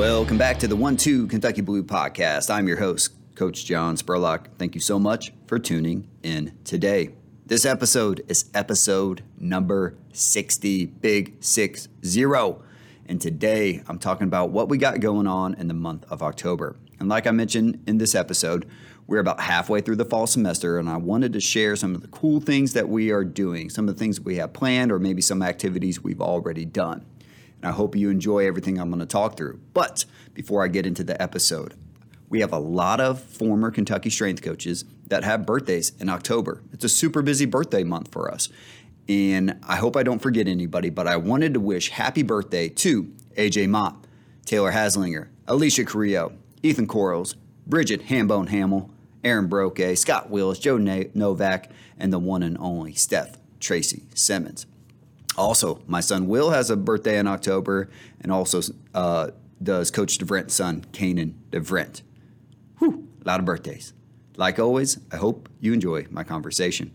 Welcome back to the One Two Kentucky Blue podcast. I'm your host, Coach John Spurlock. Thank you so much for tuning in today. This episode is episode number 60, big six zero. And today I'm talking about what we got going on in the month of October. And like I mentioned in this episode, we're about halfway through the fall semester, and I wanted to share some of the cool things that we are doing, some of the things we have planned, or maybe some activities we've already done. And I hope you enjoy everything I'm going to talk through. But before I get into the episode, we have a lot of former Kentucky strength coaches that have birthdays in October. It's a super busy birthday month for us. And I hope I don't forget anybody, but I wanted to wish happy birthday to AJ Mott, Taylor Haslinger, Alicia Carrillo, Ethan Quarles, Bridget Hambone Hamill, Aaron Broke, Scott Willis, Joe Novak, and the one and only Steph Tracy Simmons. Also, my son Will has a birthday in October, and also uh, does Coach DeVrent's son, Kanan DeVrent. Whew, a lot of birthdays. Like always, I hope you enjoy my conversation.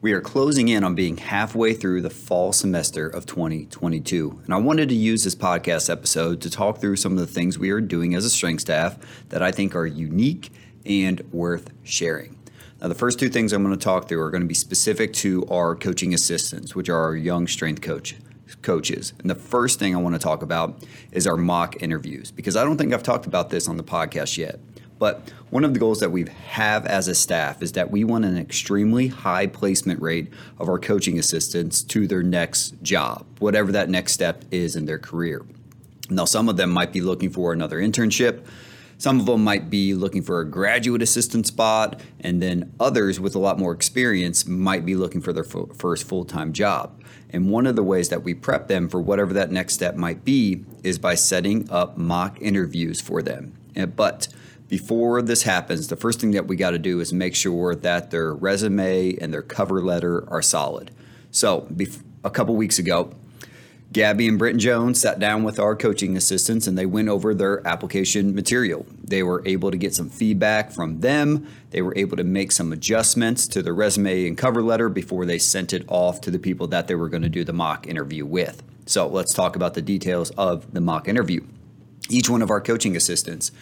We are closing in on being halfway through the fall semester of 2022, and I wanted to use this podcast episode to talk through some of the things we are doing as a strength staff that I think are unique and worth sharing. Now, the first two things I'm going to talk through are going to be specific to our coaching assistants, which are our young strength coach coaches. And the first thing I want to talk about is our mock interviews because I don't think I've talked about this on the podcast yet. But one of the goals that we have as a staff is that we want an extremely high placement rate of our coaching assistants to their next job, whatever that next step is in their career. Now, some of them might be looking for another internship. Some of them might be looking for a graduate assistant spot, and then others with a lot more experience might be looking for their f- first full time job. And one of the ways that we prep them for whatever that next step might be is by setting up mock interviews for them. Eh, but before this happens, the first thing that we got to do is make sure that their resume and their cover letter are solid. So, a couple weeks ago, Gabby and Britton Jones sat down with our coaching assistants and they went over their application material. They were able to get some feedback from them. They were able to make some adjustments to the resume and cover letter before they sent it off to the people that they were going to do the mock interview with. So, let's talk about the details of the mock interview. Each one of our coaching assistants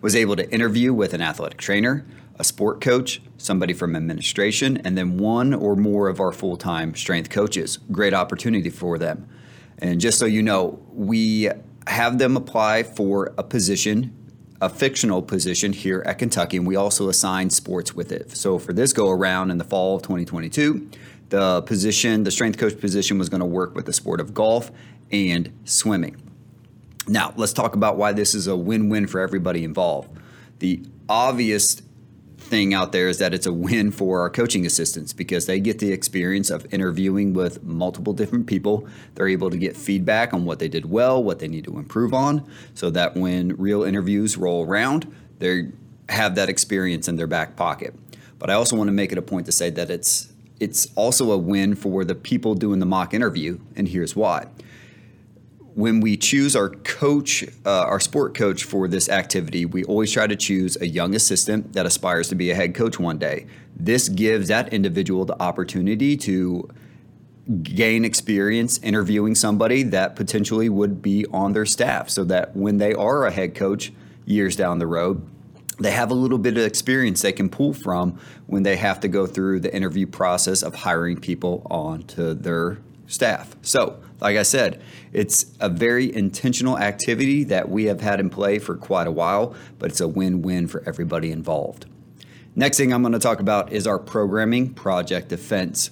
was able to interview with an athletic trainer, a sport coach, somebody from administration, and then one or more of our full time strength coaches. Great opportunity for them. And just so you know, we have them apply for a position, a fictional position here at Kentucky, and we also assign sports with it. So for this go around in the fall of 2022, the position, the strength coach position, was going to work with the sport of golf and swimming. Now, let's talk about why this is a win win for everybody involved. The obvious thing out there is that it's a win for our coaching assistants because they get the experience of interviewing with multiple different people. They're able to get feedback on what they did well, what they need to improve on, so that when real interviews roll around, they have that experience in their back pocket. But I also want to make it a point to say that it's it's also a win for the people doing the mock interview, and here's why when we choose our coach, uh, our sport coach for this activity, we always try to choose a young assistant that aspires to be a head coach one day. This gives that individual the opportunity to gain experience interviewing somebody that potentially would be on their staff so that when they are a head coach years down the road, they have a little bit of experience they can pull from when they have to go through the interview process of hiring people onto their staff. So, like I said, it's a very intentional activity that we have had in play for quite a while, but it's a win win for everybody involved. Next thing I'm going to talk about is our programming project defense.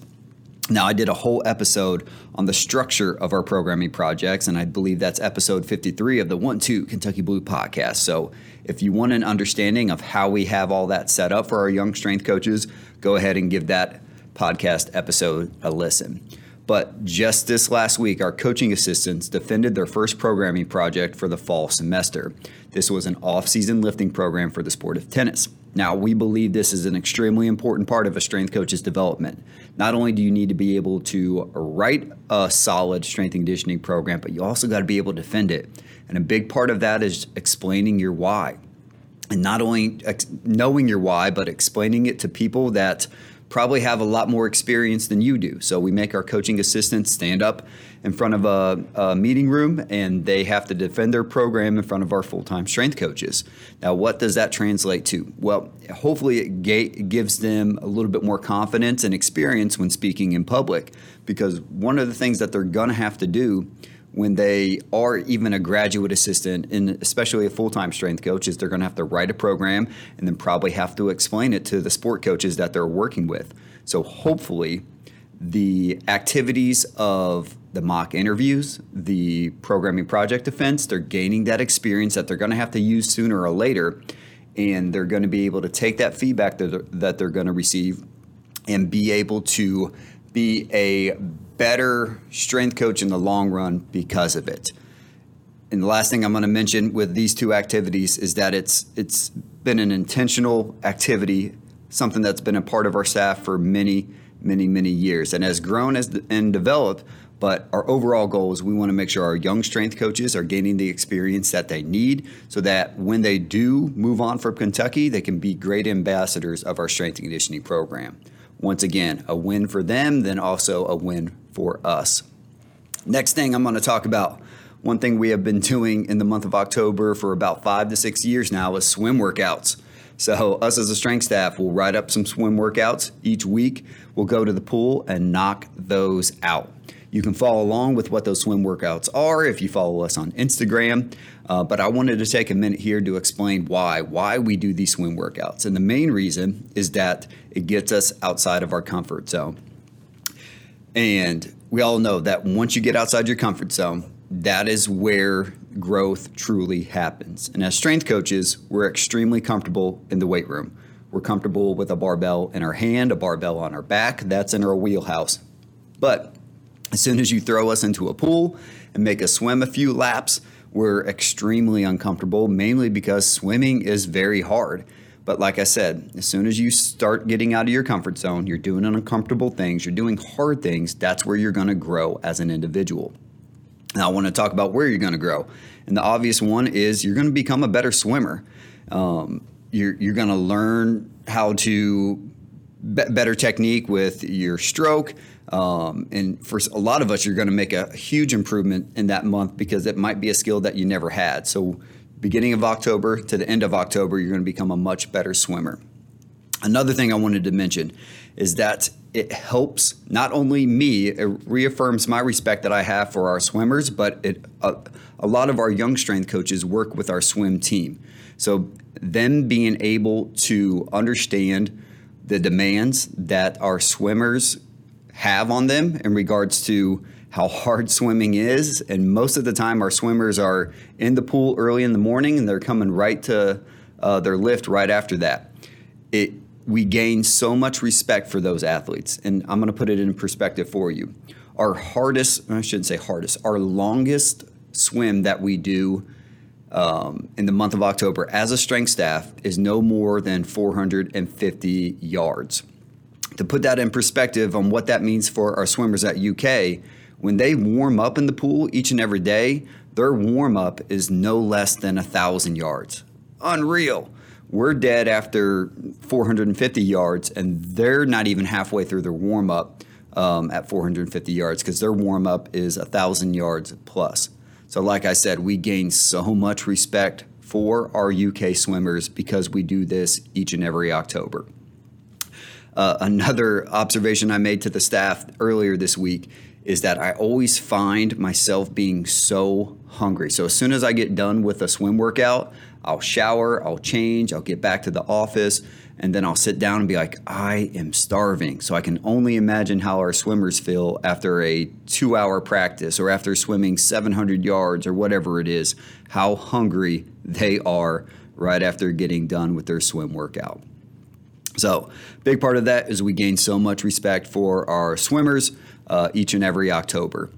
Now, I did a whole episode on the structure of our programming projects, and I believe that's episode 53 of the One Two Kentucky Blue podcast. So, if you want an understanding of how we have all that set up for our young strength coaches, go ahead and give that podcast episode a listen. But just this last week, our coaching assistants defended their first programming project for the fall semester. This was an off season lifting program for the sport of tennis. Now, we believe this is an extremely important part of a strength coach's development. Not only do you need to be able to write a solid strength and conditioning program, but you also got to be able to defend it. And a big part of that is explaining your why. And not only ex- knowing your why, but explaining it to people that probably have a lot more experience than you do. So we make our coaching assistants stand up in front of a, a meeting room and they have to defend their program in front of our full time strength coaches. Now, what does that translate to? Well, hopefully it ga- gives them a little bit more confidence and experience when speaking in public because one of the things that they're going to have to do when they are even a graduate assistant and especially a full-time strength coach is they're going to have to write a program and then probably have to explain it to the sport coaches that they're working with. So hopefully the activities of the mock interviews the programming project defense they're gaining that experience that they're going to have to use sooner or later and they're going to be able to take that feedback that they're, that they're going to receive and be able to be a better strength coach in the long run because of it. And the last thing I'm going to mention with these two activities is that it's it's been an intentional activity, something that's been a part of our staff for many, many, many years, and has grown as and developed. But our overall goal is we want to make sure our young strength coaches are gaining the experience that they need, so that when they do move on from Kentucky, they can be great ambassadors of our strength and conditioning program. Once again, a win for them, then also a win for us. Next thing I'm going to talk about one thing we have been doing in the month of October for about five to six years now is swim workouts. So, us as a strength staff will write up some swim workouts each week. We'll go to the pool and knock those out. You can follow along with what those swim workouts are if you follow us on Instagram. Uh, but I wanted to take a minute here to explain why why we do these swim workouts. And the main reason is that it gets us outside of our comfort zone. And we all know that once you get outside your comfort zone, that is where growth truly happens. And as strength coaches, we're extremely comfortable in the weight room. We're comfortable with a barbell in our hand, a barbell on our back. That's in our wheelhouse. But as soon as you throw us into a pool and make us swim a few laps, we're extremely uncomfortable, mainly because swimming is very hard. But like I said, as soon as you start getting out of your comfort zone, you're doing uncomfortable things, you're doing hard things, that's where you're going to grow as an individual. Now, I want to talk about where you're going to grow. And the obvious one is you're going to become a better swimmer. Um, you're you're going to learn how to be- better technique with your stroke. Um, and for a lot of us, you're going to make a huge improvement in that month because it might be a skill that you never had. So beginning of October to the end of October, you're going to become a much better swimmer. Another thing I wanted to mention is that it helps not only me, it reaffirms my respect that I have for our swimmers, but it a, a lot of our young strength coaches work with our swim team. So them being able to understand the demands that our swimmers have on them in regards to how hard swimming is. And most of the time, our swimmers are in the pool early in the morning and they're coming right to uh, their lift right after that. It, we gain so much respect for those athletes. And I'm going to put it in perspective for you. Our hardest, I shouldn't say hardest, our longest swim that we do um, in the month of October as a strength staff is no more than 450 yards. To put that in perspective on what that means for our swimmers at UK, when they warm up in the pool each and every day, their warm up is no less than a thousand yards. Unreal. We're dead after 450 yards, and they're not even halfway through their warm up um, at 450 yards because their warm up is a thousand yards plus. So, like I said, we gain so much respect for our UK swimmers because we do this each and every October. Uh, another observation I made to the staff earlier this week is that I always find myself being so hungry. So as soon as I get done with a swim workout, I'll shower, I'll change, I'll get back to the office, and then I'll sit down and be like, I am starving. So I can only imagine how our swimmers feel after a two hour practice or after swimming 700 yards or whatever it is, how hungry they are right after getting done with their swim workout. So, big part of that is we gain so much respect for our swimmers uh, each and every October.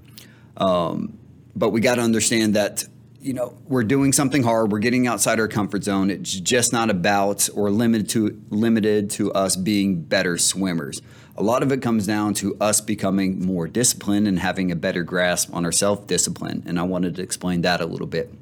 Um, but we got to understand that you know we're doing something hard. We're getting outside our comfort zone. It's just not about or limited to limited to us being better swimmers. A lot of it comes down to us becoming more disciplined and having a better grasp on our self discipline. And I wanted to explain that a little bit.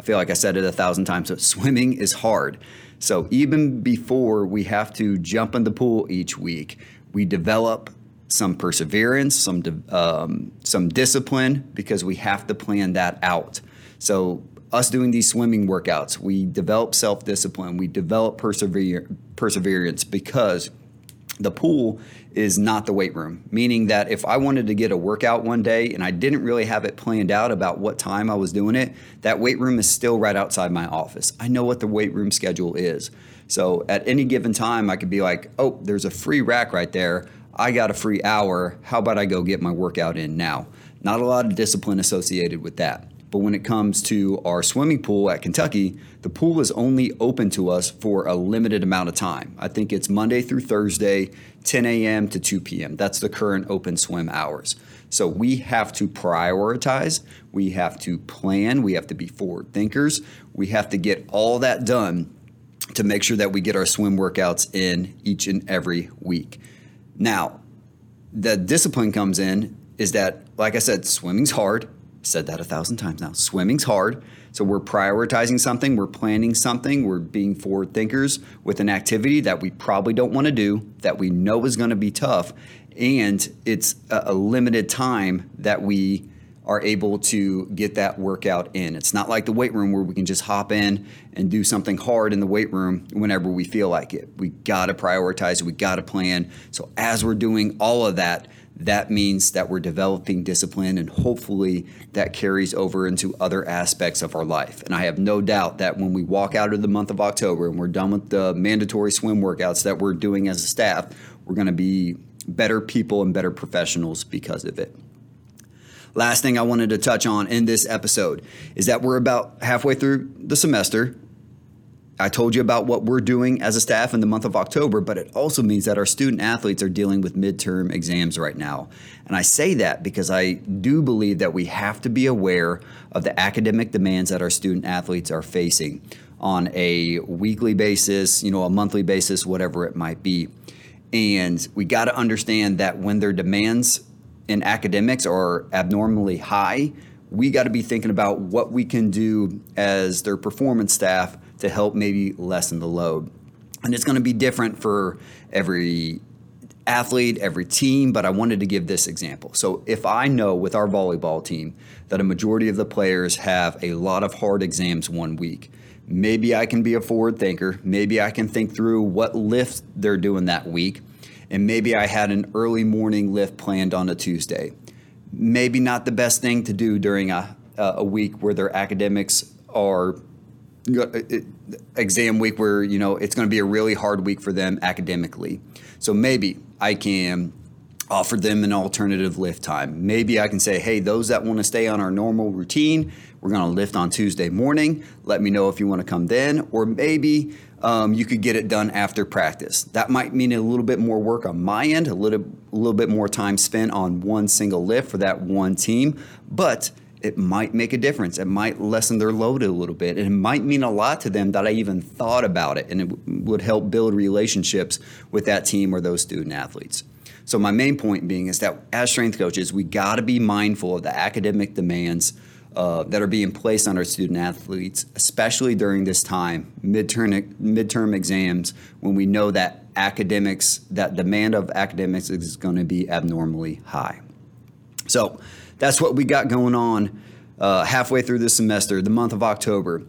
I feel like I said it a thousand times, but swimming is hard. So even before we have to jump in the pool each week, We develop some perseverance, some um, some discipline because we have to plan that out. So us doing these swimming workouts, we develop self discipline, we develop persever- perseverance because the pool is not the weight room, meaning that if I wanted to get a workout one day and I didn't really have it planned out about what time I was doing it, that weight room is still right outside my office. I know what the weight room schedule is. So at any given time, I could be like, oh, there's a free rack right there. I got a free hour. How about I go get my workout in now? Not a lot of discipline associated with that. But when it comes to our swimming pool at Kentucky, the pool is only open to us for a limited amount of time. I think it's Monday through Thursday, 10 a.m. to 2 p.m. That's the current open swim hours. So we have to prioritize, we have to plan, we have to be forward thinkers, we have to get all that done to make sure that we get our swim workouts in each and every week. Now, the discipline comes in is that, like I said, swimming's hard said that a thousand times now. Swimming's hard. So we're prioritizing something, we're planning something, we're being forward thinkers with an activity that we probably don't want to do, that we know is going to be tough, and it's a, a limited time that we are able to get that workout in. It's not like the weight room where we can just hop in and do something hard in the weight room whenever we feel like it. We got to prioritize, we got to plan. So as we're doing all of that, that means that we're developing discipline and hopefully that carries over into other aspects of our life. And I have no doubt that when we walk out of the month of October and we're done with the mandatory swim workouts that we're doing as a staff, we're going to be better people and better professionals because of it. Last thing I wanted to touch on in this episode is that we're about halfway through the semester I told you about what we're doing as a staff in the month of October, but it also means that our student athletes are dealing with midterm exams right now. And I say that because I do believe that we have to be aware of the academic demands that our student athletes are facing on a weekly basis, you know, a monthly basis, whatever it might be. And we got to understand that when their demands in academics are abnormally high, we got to be thinking about what we can do as their performance staff to help maybe lessen the load. And it's going to be different for every athlete, every team, but I wanted to give this example. So if I know with our volleyball team that a majority of the players have a lot of hard exams one week, maybe I can be a forward thinker. Maybe I can think through what lift they're doing that week. And maybe I had an early morning lift planned on a Tuesday. Maybe not the best thing to do during a, a week where their academics are exam week where you know it's going to be a really hard week for them academically. So maybe I can offer them an alternative lift time. Maybe I can say, hey, those that want to stay on our normal routine, we're going to lift on Tuesday morning. Let me know if you want to come then. Or maybe um, you could get it done after practice. That might mean a little bit more work on my end, a little, a little bit more time spent on one single lift for that one team. But it might make a difference. It might lessen their load a little bit. And it might mean a lot to them that I even thought about it. And it would help build relationships with that team or those student athletes. So, my main point being is that as strength coaches, we got to be mindful of the academic demands uh, that are being placed on our student athletes, especially during this time, midterm, midterm exams, when we know that academics, that demand of academics is going to be abnormally high. So, that's what we got going on uh, halfway through this semester, the month of October.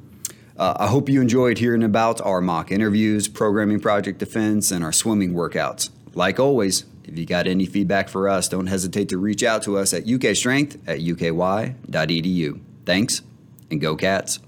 Uh, I hope you enjoyed hearing about our mock interviews, programming project defense, and our swimming workouts. Like always, if you got any feedback for us, don't hesitate to reach out to us at ukstrength at uky.edu. Thanks, and go Cats.